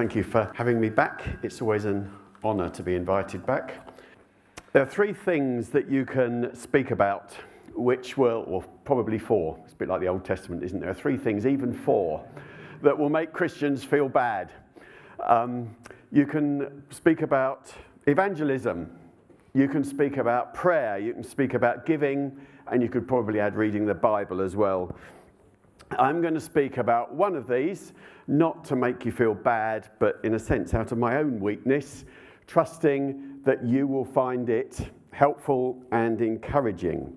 Thank you for having me back. It's always an honour to be invited back. There are three things that you can speak about, which will, or probably four, it's a bit like the Old Testament, isn't there? Three things, even four, that will make Christians feel bad. Um, you can speak about evangelism, you can speak about prayer, you can speak about giving, and you could probably add reading the Bible as well. I'm going to speak about one of these, not to make you feel bad, but in a sense, out of my own weakness, trusting that you will find it helpful and encouraging.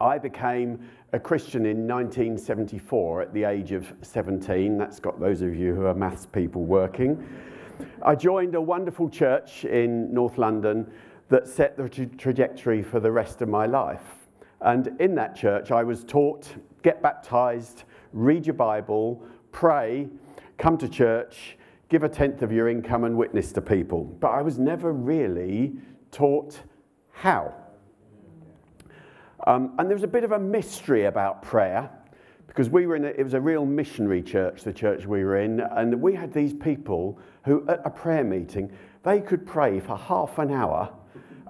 I became a Christian in 1974 at the age of 17. That's got those of you who are maths people working. I joined a wonderful church in North London that set the tra- trajectory for the rest of my life. And in that church, I was taught get baptized, read your Bible, pray, come to church, give a tenth of your income, and witness to people. But I was never really taught how. Um, and there was a bit of a mystery about prayer because we were in a, it was a real missionary church, the church we were in, and we had these people who, at a prayer meeting, they could pray for half an hour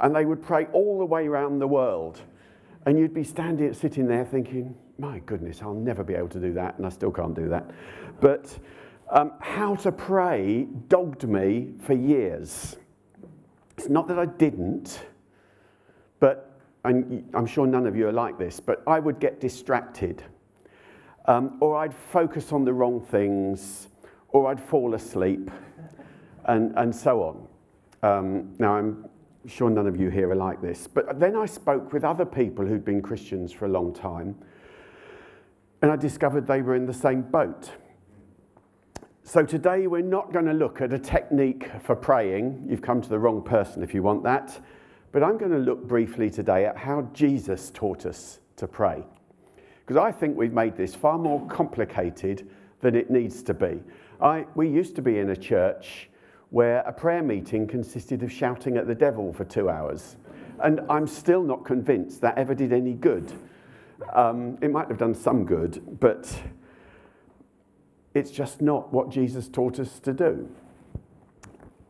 and they would pray all the way around the world. And you'd be standing, sitting there thinking, my goodness, I'll never be able to do that, and I still can't do that. But um, how to pray dogged me for years. It's not that I didn't, but I'm, I'm sure none of you are like this, but I would get distracted. Um, or I'd focus on the wrong things, or I'd fall asleep, and, and so on. Um, now, I'm sure none of you here are like this, but then I spoke with other people who'd been Christians for a long time and I discovered they were in the same boat. So today we're not going to look at a technique for praying. You've come to the wrong person if you want that. But I'm going to look briefly today at how Jesus taught us to pray. Because I think we've made this far more complicated than it needs to be. I, we used to be in a church where a prayer meeting consisted of shouting at the devil for two hours. And I'm still not convinced that ever did any good. Um, it might have done some good, but it's just not what Jesus taught us to do.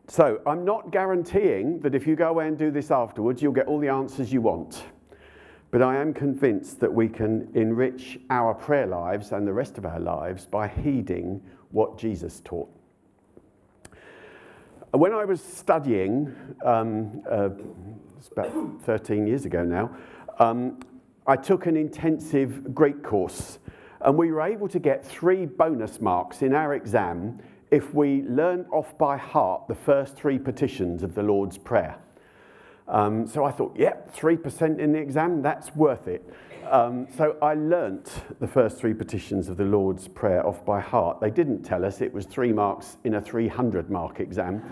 So I'm not guaranteeing that if you go away and do this afterwards, you'll get all the answers you want. But I am convinced that we can enrich our prayer lives and the rest of our lives by heeding what Jesus taught. When I was studying, um, uh, it's about 13 years ago now, um, I took an intensive Greek course, and we were able to get three bonus marks in our exam if we learned off by heart the first three petitions of the Lord's Prayer. Um, so I thought, yep, 3% in the exam, that's worth it. Um, so I learnt the first three petitions of the Lord's Prayer off by heart. They didn't tell us it was three marks in a 300 mark exam,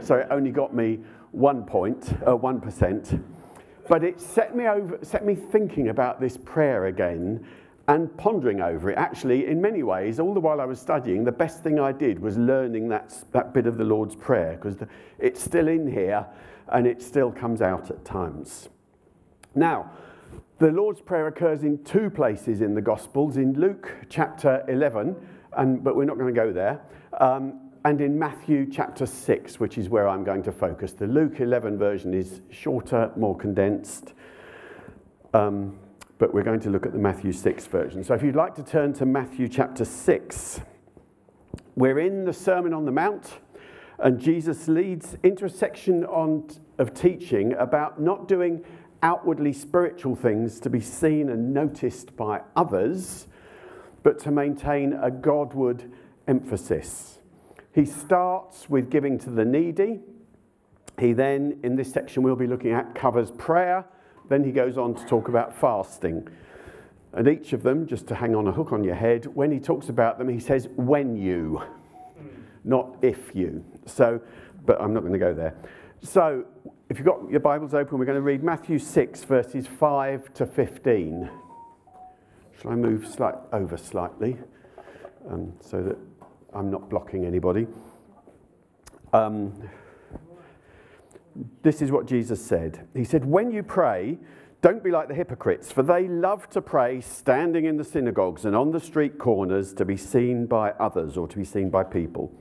so it only got me one point, uh, 1%. But it set me, over, set me thinking about this prayer again and pondering over it. Actually, in many ways, all the while I was studying, the best thing I did was learning that, that bit of the Lord's Prayer because it's still in here and it still comes out at times. Now, the Lord's Prayer occurs in two places in the Gospels, in Luke chapter 11, and, but we're not going to go there. Um, and in Matthew chapter 6, which is where I'm going to focus. The Luke 11 version is shorter, more condensed, um, but we're going to look at the Matthew 6 version. So if you'd like to turn to Matthew chapter 6, we're in the Sermon on the Mount, and Jesus leads into a section on, of teaching about not doing outwardly spiritual things to be seen and noticed by others, but to maintain a Godward emphasis. He starts with giving to the needy. He then, in this section we'll be looking at, covers prayer. Then he goes on to talk about fasting. And each of them, just to hang on a hook on your head, when he talks about them, he says, when you, not if you. So, but I'm not going to go there. So, if you've got your Bibles open, we're going to read Matthew 6, verses 5 to 15. Shall I move slight, over slightly um, so that I'm not blocking anybody. Um, this is what Jesus said. He said, When you pray, don't be like the hypocrites, for they love to pray standing in the synagogues and on the street corners to be seen by others or to be seen by people.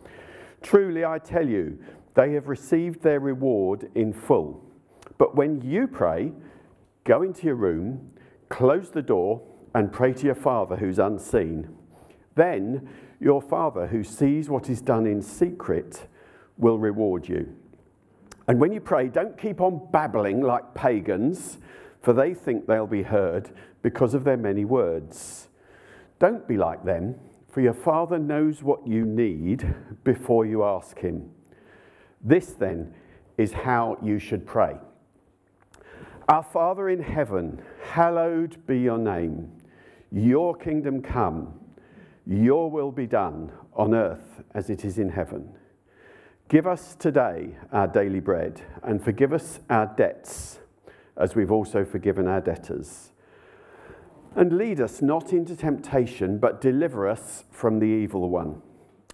Truly, I tell you, they have received their reward in full. But when you pray, go into your room, close the door, and pray to your Father who's unseen. Then your Father who sees what is done in secret will reward you. And when you pray, don't keep on babbling like pagans, for they think they'll be heard because of their many words. Don't be like them, for your Father knows what you need before you ask Him. This then is how you should pray. Our Father in heaven, hallowed be your name. Your kingdom come, your will be done on earth as it is in heaven. Give us today our daily bread and forgive us our debts as we've also forgiven our debtors. And lead us not into temptation, but deliver us from the evil one.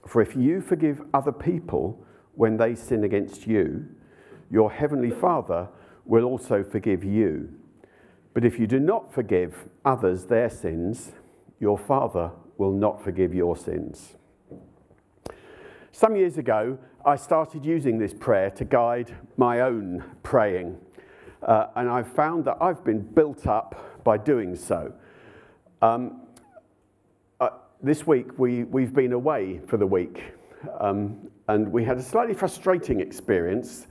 For if you forgive other people, when they sin against you, your heavenly Father will also forgive you. But if you do not forgive others their sins, your Father will not forgive your sins. Some years ago, I started using this prayer to guide my own praying. Uh, and I've found that I've been built up by doing so. Um, uh, this week, we, we've been away for the week. Um, and we had a slightly frustrating experience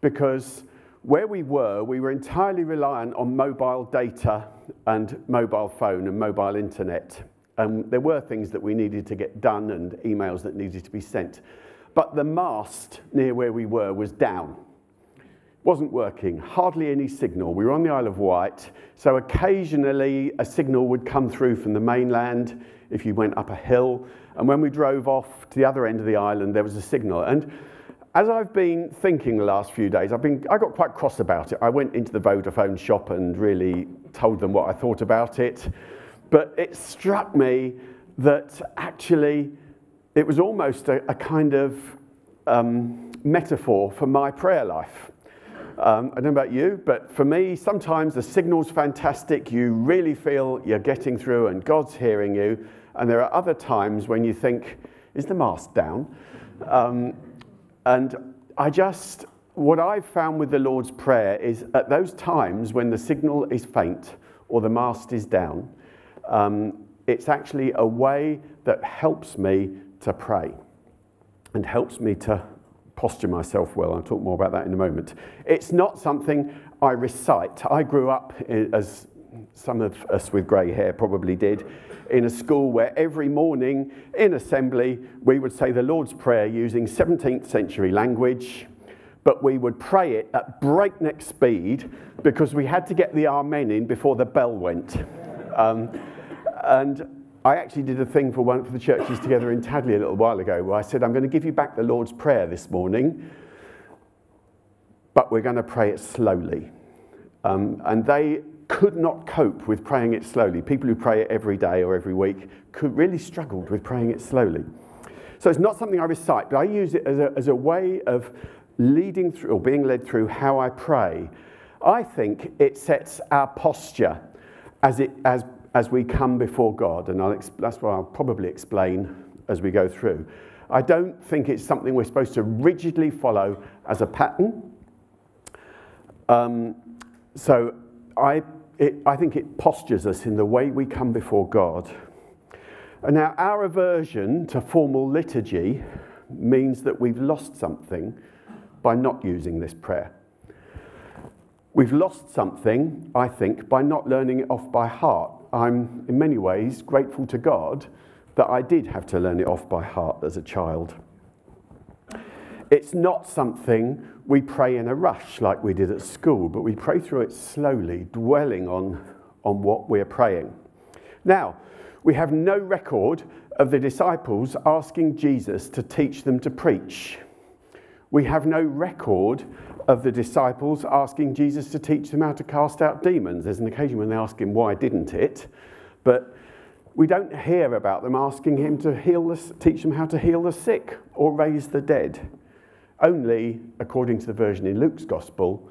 because where we were, we were entirely reliant on mobile data and mobile phone and mobile internet. And there were things that we needed to get done and emails that needed to be sent. But the mast near where we were was down. Wasn't working, hardly any signal. We were on the Isle of Wight, so occasionally a signal would come through from the mainland if you went up a hill. And when we drove off to the other end of the island, there was a signal. And as I've been thinking the last few days, I've been, I got quite cross about it. I went into the Vodafone shop and really told them what I thought about it. But it struck me that actually it was almost a, a kind of um, metaphor for my prayer life. Um, I don't know about you, but for me, sometimes the signal's fantastic. You really feel you're getting through and God's hearing you. And there are other times when you think, is the mast down? Um, and I just, what I've found with the Lord's Prayer is at those times when the signal is faint or the mast is down, um, it's actually a way that helps me to pray and helps me to posture myself well. I'll talk more about that in a moment. It's not something I recite. I grew up, as some of us with grey hair probably did, in a school where every morning in assembly we would say the Lord's Prayer using 17th century language, but we would pray it at breakneck speed because we had to get the Amen in before the bell went. Um, and I actually did a thing for one for the churches together in Tadley a little while ago where I said, I'm going to give you back the Lord's Prayer this morning, but we're going to pray it slowly. Um, and they could not cope with praying it slowly. People who pray it every day or every week could really struggled with praying it slowly. So it's not something I recite, but I use it as a, as a way of leading through or being led through how I pray. I think it sets our posture as, it, as as we come before God, and I'll, that's what I'll probably explain as we go through. I don't think it's something we're supposed to rigidly follow as a pattern. Um, so I, it, I think it postures us in the way we come before God. And now, our aversion to formal liturgy means that we've lost something by not using this prayer. We've lost something, I think, by not learning it off by heart. I'm, in many ways, grateful to God that I did have to learn it off by heart as a child. It's not something we pray in a rush like we did at school, but we pray through it slowly, dwelling on, on what we're praying. Now, we have no record of the disciples asking Jesus to teach them to preach. We have no record of the disciples asking Jesus to teach them how to cast out demons. There's an occasion when they ask him, Why didn't it? But we don't hear about them asking him to heal the, teach them how to heal the sick or raise the dead. Only, according to the version in Luke's Gospel,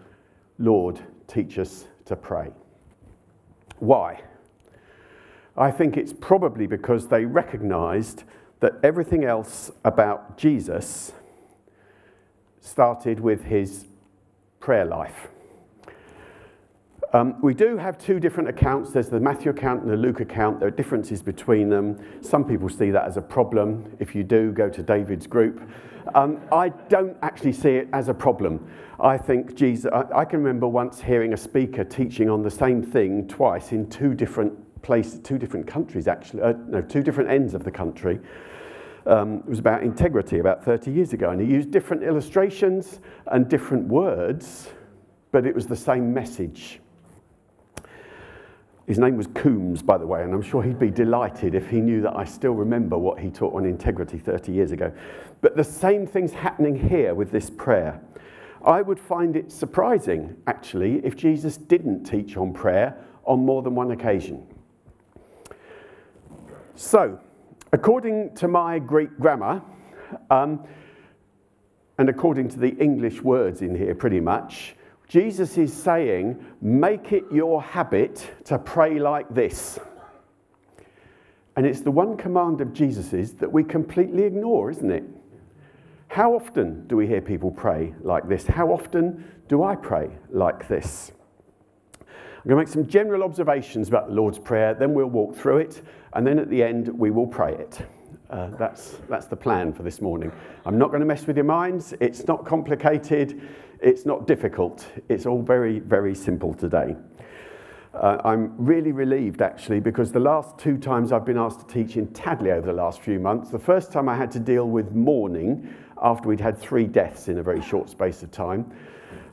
Lord, teach us to pray. Why? I think it's probably because they recognized that everything else about Jesus started with his prayer life. Um, we do have two different accounts. There's the Matthew account and the Luke account. There are differences between them. Some people see that as a problem. If you do, go to David's group. Um, I don't actually see it as a problem. I think Jesus, I, I, can remember once hearing a speaker teaching on the same thing twice in two different places, two different countries actually, uh, no, two different ends of the country. Um, it was about integrity about 30 years ago, and he used different illustrations and different words, but it was the same message. His name was Coombs, by the way, and I'm sure he'd be delighted if he knew that I still remember what he taught on integrity 30 years ago. But the same thing's happening here with this prayer. I would find it surprising, actually, if Jesus didn't teach on prayer on more than one occasion. So, according to my Greek grammar, um, and according to the English words in here, pretty much, Jesus is saying, make it your habit to pray like this. And it's the one command of Jesus's that we completely ignore, isn't it? How often do we hear people pray like this? How often do I pray like this? I'm going to make some general observations about the Lord's Prayer, then we'll walk through it, and then at the end we will pray it. Uh, that's, that's the plan for this morning. I'm not going to mess with your minds. It's not complicated. It's not difficult. It's all very, very simple today. Uh, I'm really relieved actually because the last two times I've been asked to teach in Tadley over the last few months, the first time I had to deal with mourning after we'd had three deaths in a very short space of time.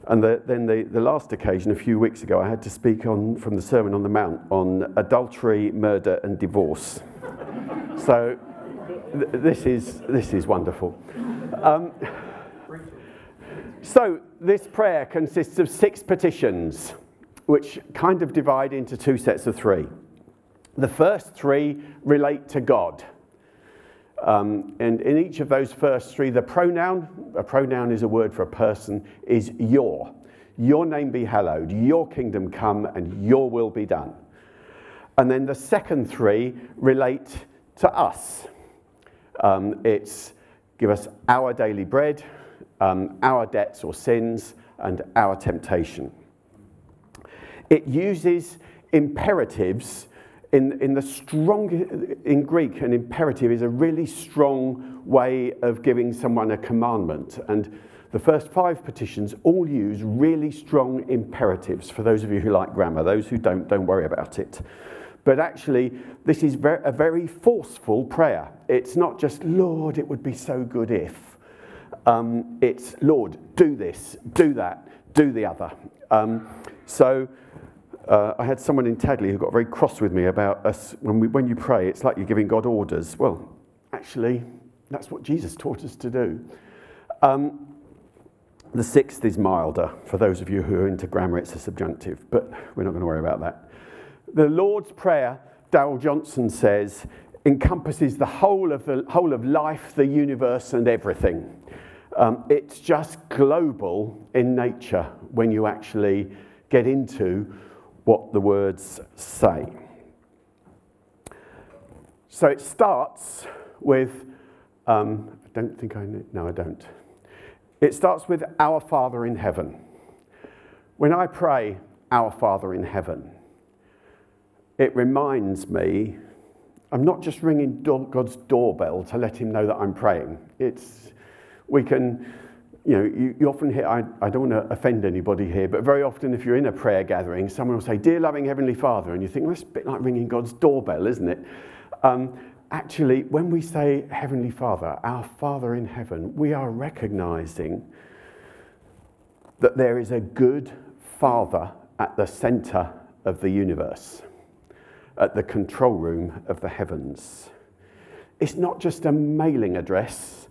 And the, then the, the last occasion, a few weeks ago, I had to speak on, from the Sermon on the Mount on adultery, murder, and divorce. so th- this, is, this is wonderful. Um, so, this prayer consists of six petitions, which kind of divide into two sets of three. The first three relate to God. Um, and in each of those first three, the pronoun, a pronoun is a word for a person, is your. Your name be hallowed, your kingdom come, and your will be done. And then the second three relate to us. Um, it's give us our daily bread, um, our debts or sins, and our temptation. It uses imperatives in, in the strong, in Greek, an imperative is a really strong way of giving someone a commandment. And the first five petitions all use really strong imperatives for those of you who like grammar. Those who don't, don't worry about it. But actually, this is a very forceful prayer. It's not just, Lord, it would be so good if. Um, it's, Lord, do this, do that, do the other. Um, so uh, I had someone in Tadley who got very cross with me about us. When, we, when you pray, it's like you're giving God orders. Well, actually, that's what Jesus taught us to do. Um, the sixth is milder. For those of you who are into grammar, it's a subjunctive, but we're not going to worry about that. The Lord's Prayer, Darrell Johnson says, encompasses the whole of, the whole of life, the universe, and everything. Um, it's just global in nature when you actually get into what the words say. So it starts with, um, I don't think I know, no, I don't. It starts with Our Father in heaven. When I pray, Our Father in heaven, it reminds me I'm not just ringing God's doorbell to let him know that I'm praying. It's, we can, you know, you, you often hear, I, I don't want to offend anybody here, but very often if you're in a prayer gathering, someone will say, Dear loving Heavenly Father, and you think, well, that's a bit like ringing God's doorbell, isn't it? Um, actually, when we say Heavenly Father, our Father in heaven, we are recognizing that there is a good Father at the center of the universe at the control room of the heavens. It's not just a mailing address,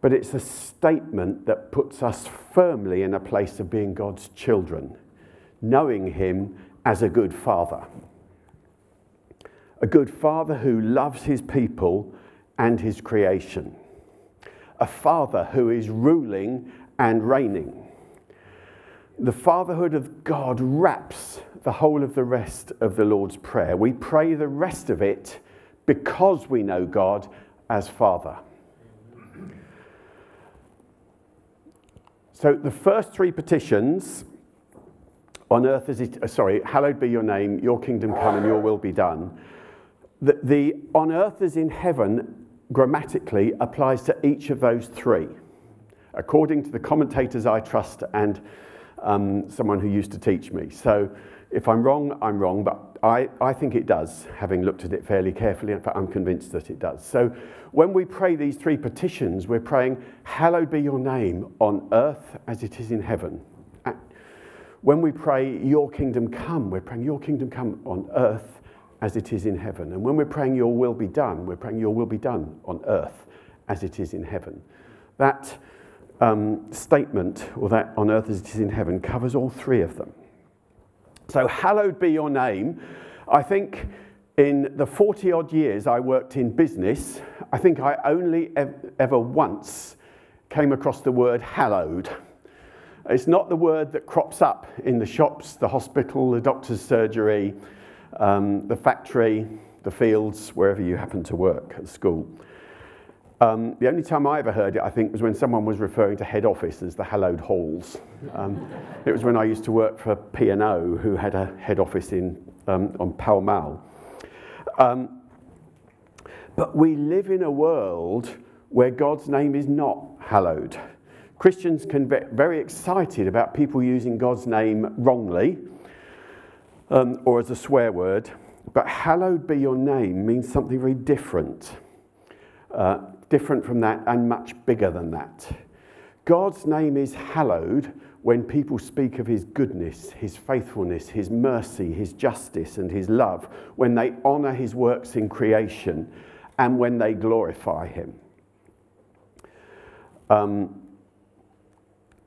but it's a statement that puts us firmly in a place of being God's children, knowing Him as a good father. A good father who loves his people and his creation. A father who is ruling and reigning the fatherhood of God wraps the whole of the rest of the Lord's Prayer. We pray the rest of it because we know God as Father. So the first three petitions on earth as it, uh, sorry, hallowed be your name, your kingdom come and your will be done. The, the on earth as in heaven grammatically applies to each of those three, according to the commentators I trust and um, someone who used to teach me. So if I'm wrong, I'm wrong, but I, I think it does, having looked at it fairly carefully. In fact, I'm convinced that it does. So when we pray these three petitions, we're praying, Hallowed be your name on earth as it is in heaven. When we pray, Your kingdom come, we're praying, Your kingdom come on earth as it is in heaven. And when we're praying, Your will be done, we're praying, Your will be done on earth as it is in heaven. That um, statement, or that on earth as it is in heaven, covers all three of them. So, hallowed be your name. I think in the 40 odd years I worked in business, I think I only ever once came across the word hallowed. It's not the word that crops up in the shops, the hospital, the doctor's surgery, um, the factory, the fields, wherever you happen to work at school. Um, the only time I ever heard it, I think, was when someone was referring to head office as the hallowed halls. Um, it was when I used to work for P&O, who had a head office in, um, on Pall Mall. Um, but we live in a world where God's name is not hallowed. Christians can get very excited about people using God's name wrongly um, or as a swear word, but hallowed be your name means something very different. Uh, different from that and much bigger than that. God's name is hallowed when people speak of his goodness, his faithfulness, his mercy, his justice, and his love, when they honour his works in creation and when they glorify him. Um,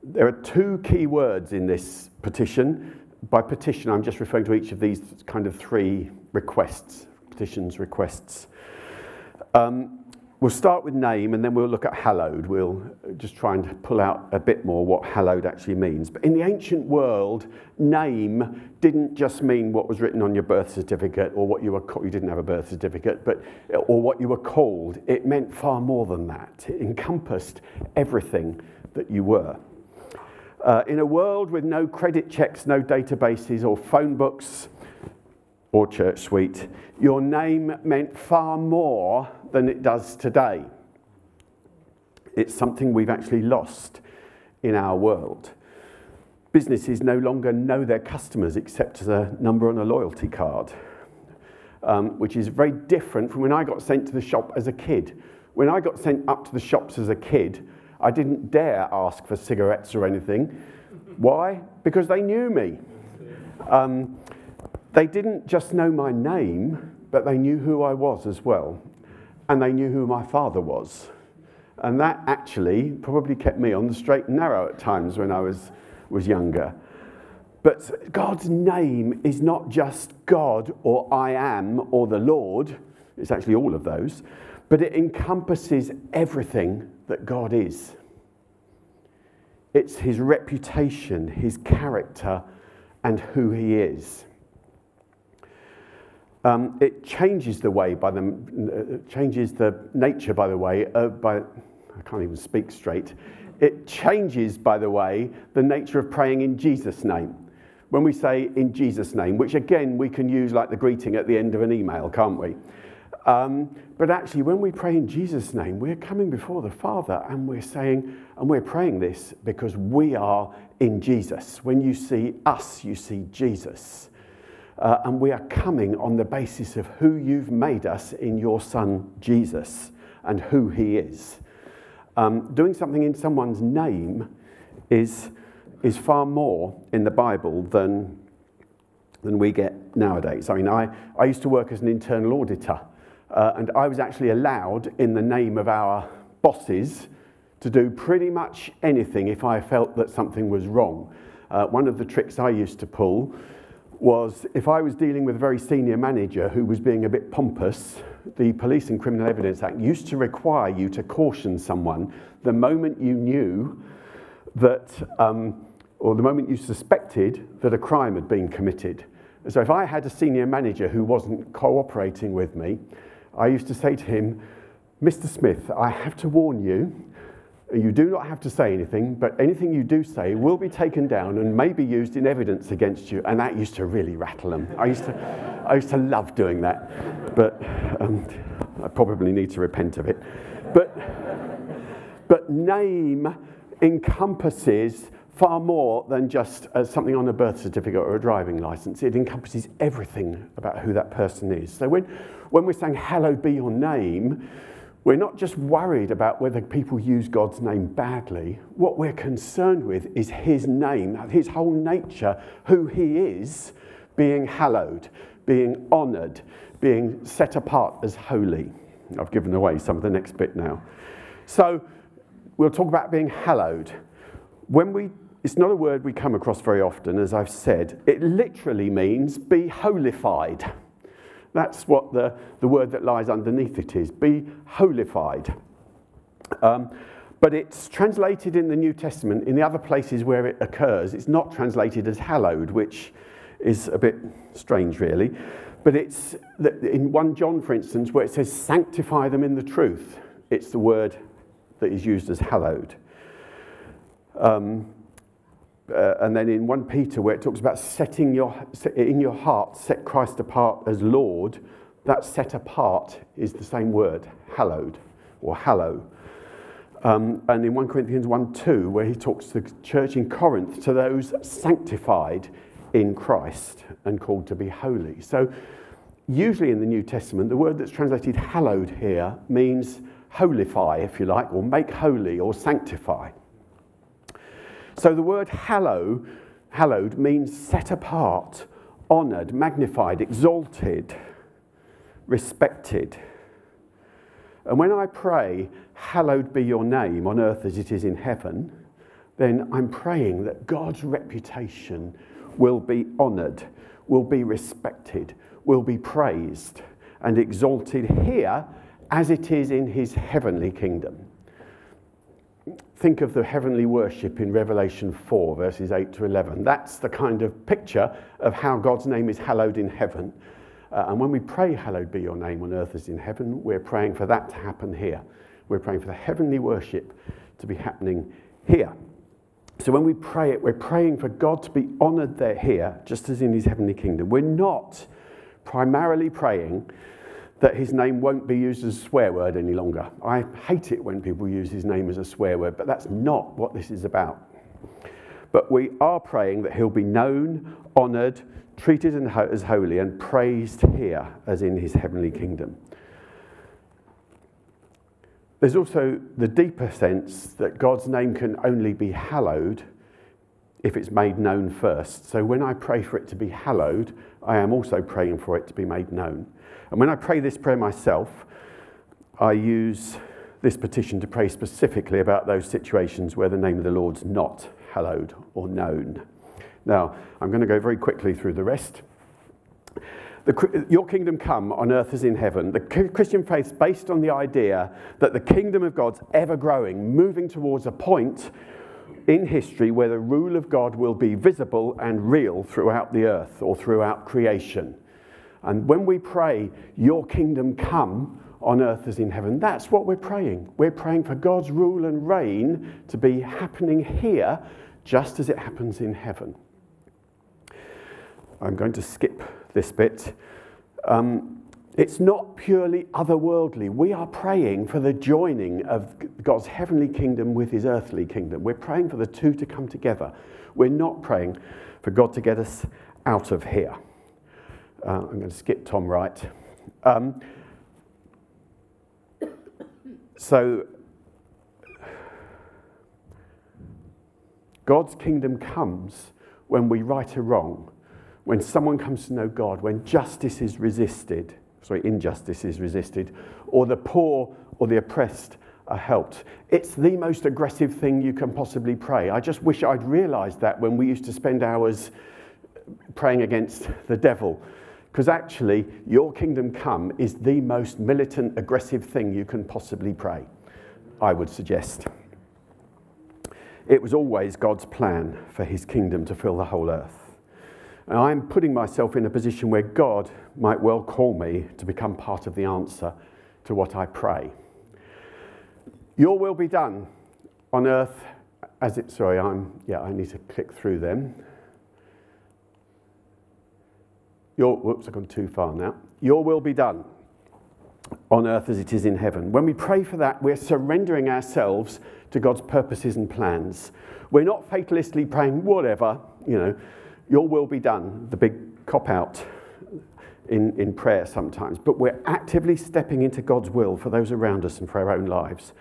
there are two key words in this petition. By petition, I'm just referring to each of these kind of three requests, petitions, requests. Um, We'll start with name and then we'll look at hallowed. We'll just try and pull out a bit more what hallowed actually means. But in the ancient world, name didn't just mean what was written on your birth certificate or what you were. You didn't have a birth certificate, but or what you were called. It meant far more than that. It encompassed everything that you were. Uh, in a world with no credit checks, no databases or phone books or ChurchSuite, your name meant far more than it does today. It's something we've actually lost in our world. Businesses no longer know their customers except as a number on a loyalty card, um, which is very different from when I got sent to the shop as a kid. When I got sent up to the shops as a kid, I didn't dare ask for cigarettes or anything. Why? Because they knew me. Um, they didn't just know my name, but they knew who I was as well and they knew who my father was. And that actually probably kept me on the straight and narrow at times when I was, was younger. But God's name is not just God or I am or the Lord, it's actually all of those, but it encompasses everything that God is. It's his reputation, his character, and who he is. Um, it changes the way by the uh, changes the nature by the way uh, by I can't even speak straight. It changes by the way the nature of praying in Jesus' name. When we say in Jesus' name, which again we can use like the greeting at the end of an email, can't we? Um, but actually, when we pray in Jesus' name, we're coming before the Father and we're saying, and we're praying this because we are in Jesus. When you see us, you see Jesus. Uh, and we are coming on the basis of who you've made us in your Son, Jesus, and who he is. Um, doing something in someone's name is, is far more in the Bible than, than we get nowadays. I mean, I, I used to work as an internal auditor, uh, and I was actually allowed, in the name of our bosses, to do pretty much anything if I felt that something was wrong. Uh, one of the tricks I used to pull was if I was dealing with a very senior manager who was being a bit pompous, the Police and Criminal Evidence Act used to require you to caution someone the moment you knew that, um, or the moment you suspected that a crime had been committed. So if I had a senior manager who wasn't cooperating with me, I used to say to him, Mr. Smith, I have to warn you, You do not have to say anything, but anything you do say will be taken down and may be used in evidence against you. And that used to really rattle them. I used to, I used to love doing that, but um, I probably need to repent of it. But, but name encompasses far more than just uh, something on a birth certificate or a driving license. It encompasses everything about who that person is. So when, when we're saying, Hallowed be your name, we're not just worried about whether people use God's name badly. What we're concerned with is his name, his whole nature, who he is, being hallowed, being honoured, being set apart as holy. I've given away some of the next bit now. So we'll talk about being hallowed. When we it's not a word we come across very often, as I've said. It literally means be holified. That's what the, the word that lies underneath it is be holified. Um, but it's translated in the New Testament, in the other places where it occurs, it's not translated as hallowed, which is a bit strange, really. But it's in 1 John, for instance, where it says, sanctify them in the truth. It's the word that is used as hallowed. Um, uh, and then in 1 Peter, where it talks about setting your, in your heart, set Christ apart as Lord, that set apart is the same word, hallowed or hallow. Um, and in 1 Corinthians 1 2, where he talks to the church in Corinth, to those sanctified in Christ and called to be holy. So, usually in the New Testament, the word that's translated hallowed here means holify, if you like, or make holy or sanctify. So the word hallow, hallowed means set apart, honoured, magnified, exalted, respected. And when I pray, hallowed be your name on earth as it is in heaven, then I'm praying that God's reputation will be honoured, will be respected, will be praised and exalted here as it is in his heavenly kingdom think of the heavenly worship in Revelation 4, verses 8 to 11. That's the kind of picture of how God's name is hallowed in heaven. Uh, and when we pray, Hallowed be your name on earth as in heaven, we're praying for that to happen here. We're praying for the heavenly worship to be happening here. So when we pray it, we're praying for God to be honored there here, just as in his heavenly kingdom. We're not primarily praying that his name won't be used as a swear word any longer. I hate it when people use his name as a swear word, but that's not what this is about. But we are praying that he'll be known, honoured, treated as holy, and praised here as in his heavenly kingdom. There's also the deeper sense that God's name can only be hallowed if it's made known first. So when I pray for it to be hallowed, I am also praying for it to be made known. And when I pray this prayer myself, I use this petition to pray specifically about those situations where the name of the Lord's not hallowed or known. Now, I'm going to go very quickly through the rest. The, your kingdom come on earth as in heaven. The Christian faith is based on the idea that the kingdom of God's ever growing, moving towards a point in history where the rule of God will be visible and real throughout the earth or throughout creation. And when we pray, Your kingdom come on earth as in heaven, that's what we're praying. We're praying for God's rule and reign to be happening here just as it happens in heaven. I'm going to skip this bit. Um, it's not purely otherworldly. We are praying for the joining of God's heavenly kingdom with his earthly kingdom. We're praying for the two to come together. We're not praying for God to get us out of here. Uh, I'm going to skip Tom Wright. Um, so, God's kingdom comes when we right a wrong, when someone comes to know God, when justice is resisted, sorry, injustice is resisted, or the poor or the oppressed are helped. It's the most aggressive thing you can possibly pray. I just wish I'd realized that when we used to spend hours praying against the devil because actually, your kingdom come is the most militant, aggressive thing you can possibly pray, I would suggest. It was always God's plan for his kingdom to fill the whole earth. And I'm putting myself in a position where God might well call me to become part of the answer to what I pray. Your will be done on earth as it, sorry, I'm, yeah, I need to click through them. Your, whoops, I've gone too far now. Your will be done on earth as it is in heaven. When we pray for that, we're surrendering ourselves to God's purposes and plans. We're not fatalistically praying, whatever, you know, your will be done, the big cop out in, in prayer sometimes, but we're actively stepping into God's will for those around us and for our own lives.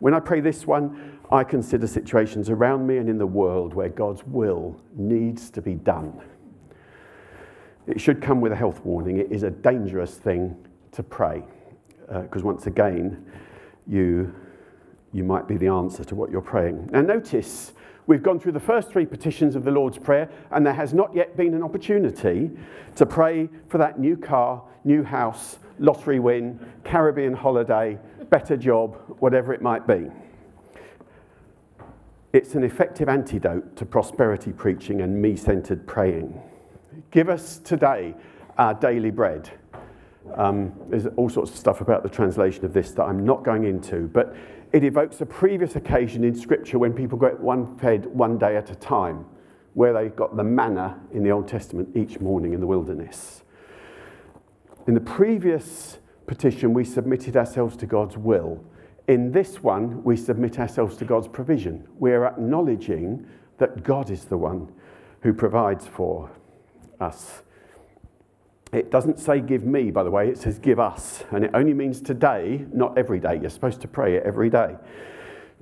When I pray this one, I consider situations around me and in the world where God's will needs to be done. It should come with a health warning. It is a dangerous thing to pray because, uh, once again, you, you might be the answer to what you're praying. Now, notice we've gone through the first three petitions of the Lord's Prayer, and there has not yet been an opportunity to pray for that new car, new house, lottery win, Caribbean holiday, better job, whatever it might be. It's an effective antidote to prosperity preaching and me centered praying. Give us today our daily bread. Um, there's all sorts of stuff about the translation of this that I'm not going into, but it evokes a previous occasion in Scripture when people got one fed one day at a time, where they got the manna in the Old Testament each morning in the wilderness. In the previous petition, we submitted ourselves to God's will. In this one, we submit ourselves to God's provision. We're acknowledging that God is the one who provides for us. It doesn't say give me, by the way, it says give us. And it only means today, not every day. You're supposed to pray it every day.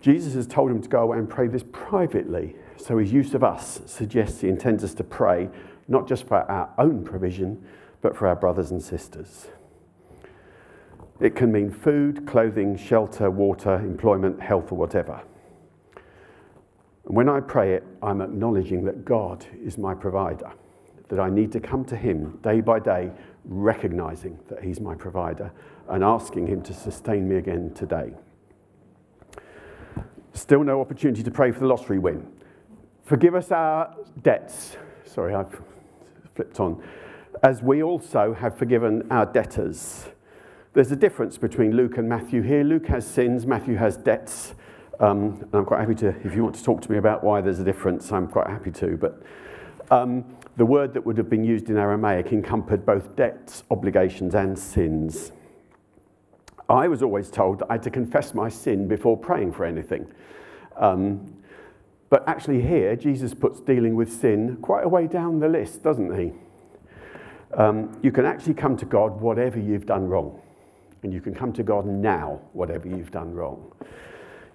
Jesus has told him to go away and pray this privately. So his use of us suggests he intends us to pray not just for our own provision, but for our brothers and sisters. It can mean food, clothing, shelter, water, employment, health, or whatever. And when I pray it, I'm acknowledging that God is my provider, that I need to come to Him day by day, recognizing that He's my provider and asking Him to sustain me again today. Still no opportunity to pray for the lottery win. Forgive us our debts. Sorry, I've flipped on as we also have forgiven our debtors. There's a difference between Luke and Matthew here. Luke has sins, Matthew has debts. Um, and I'm quite happy to, if you want to talk to me about why there's a difference, I'm quite happy to. But um, the word that would have been used in Aramaic encompassed both debts, obligations, and sins. I was always told that I had to confess my sin before praying for anything. Um, but actually, here, Jesus puts dealing with sin quite a way down the list, doesn't he? Um, you can actually come to God whatever you've done wrong. And you can come to God now, whatever you've done wrong.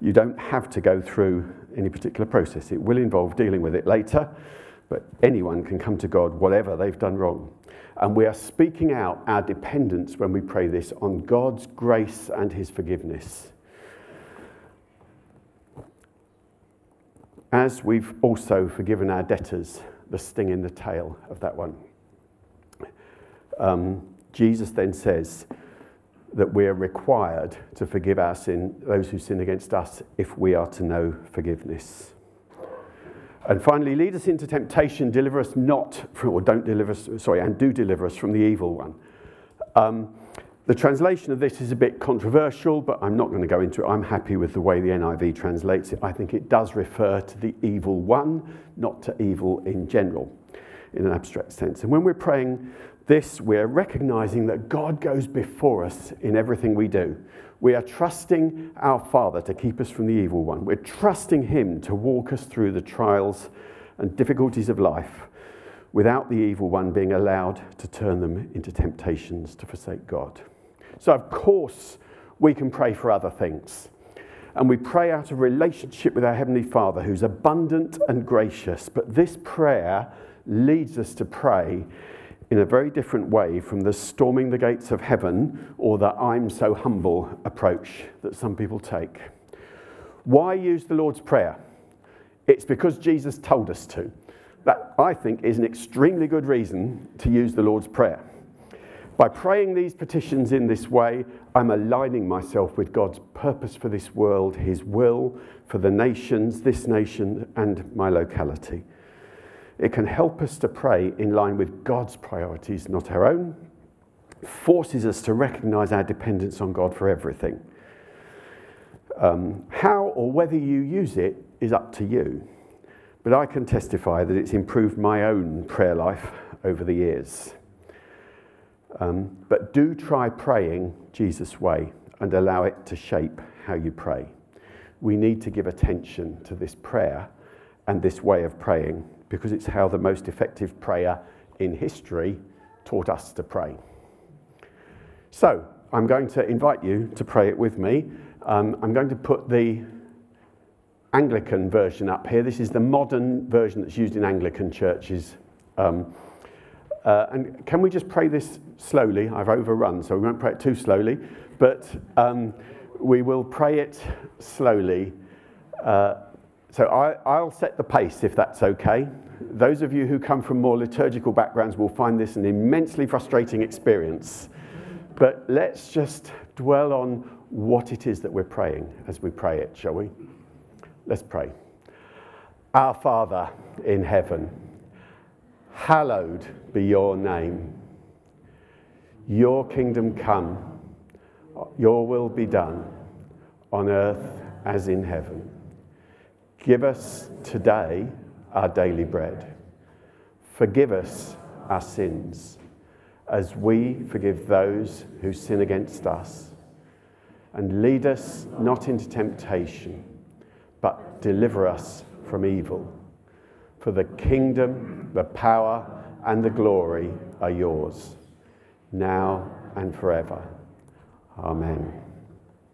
You don't have to go through any particular process. It will involve dealing with it later, but anyone can come to God whatever they've done wrong. And we are speaking out our dependence when we pray this on God's grace and His forgiveness. As we've also forgiven our debtors, the sting in the tail of that one um, Jesus then says that we are required to forgive our sin, those who sin against us, if we are to know forgiveness. And finally, lead us into temptation, deliver us not from, or don't deliver us, sorry, and do deliver us from the evil one. Um, the translation of this is a bit controversial, but I'm not going to go into it. I'm happy with the way the NIV translates it. I think it does refer to the evil one, not to evil in general, in an abstract sense. And when we're praying this, we're recognizing that God goes before us in everything we do. We are trusting our Father to keep us from the evil one. We're trusting Him to walk us through the trials and difficulties of life without the evil one being allowed to turn them into temptations to forsake God. So, of course, we can pray for other things. And we pray out of relationship with our Heavenly Father who's abundant and gracious. But this prayer leads us to pray in a very different way from the storming the gates of heaven or the I'm so humble approach that some people take. Why use the Lord's Prayer? It's because Jesus told us to. That, I think, is an extremely good reason to use the Lord's Prayer. By praying these petitions in this way, I'm aligning myself with God's purpose for this world, His will for the nations, this nation, and my locality. It can help us to pray in line with God's priorities, not our own. Forces us to recognize our dependence on God for everything. Um, how or whether you use it is up to you. But I can testify that it's improved my own prayer life over the years. Um, but do try praying Jesus' way and allow it to shape how you pray. We need to give attention to this prayer and this way of praying because it's how the most effective prayer in history taught us to pray. So, I'm going to invite you to pray it with me. Um, I'm going to put the Anglican version up here. This is the modern version that's used in Anglican churches. Um, uh, and can we just pray this slowly? I've overrun, so we won't pray it too slowly, but um, we will pray it slowly. Uh, so I, will set the pace if that's okay. Those of you who come from more liturgical backgrounds will find this an immensely frustrating experience. But let's just dwell on what it is that we're praying as we pray it, shall we? Let's pray. Our Father in heaven, hallowed be your name. Your kingdom come, your will be done on earth as in heaven. Give us today our daily bread. Forgive us our sins as we forgive those who sin against us. And lead us not into temptation, but deliver us from evil. For the kingdom, the power, and the glory are yours, now and forever. Amen.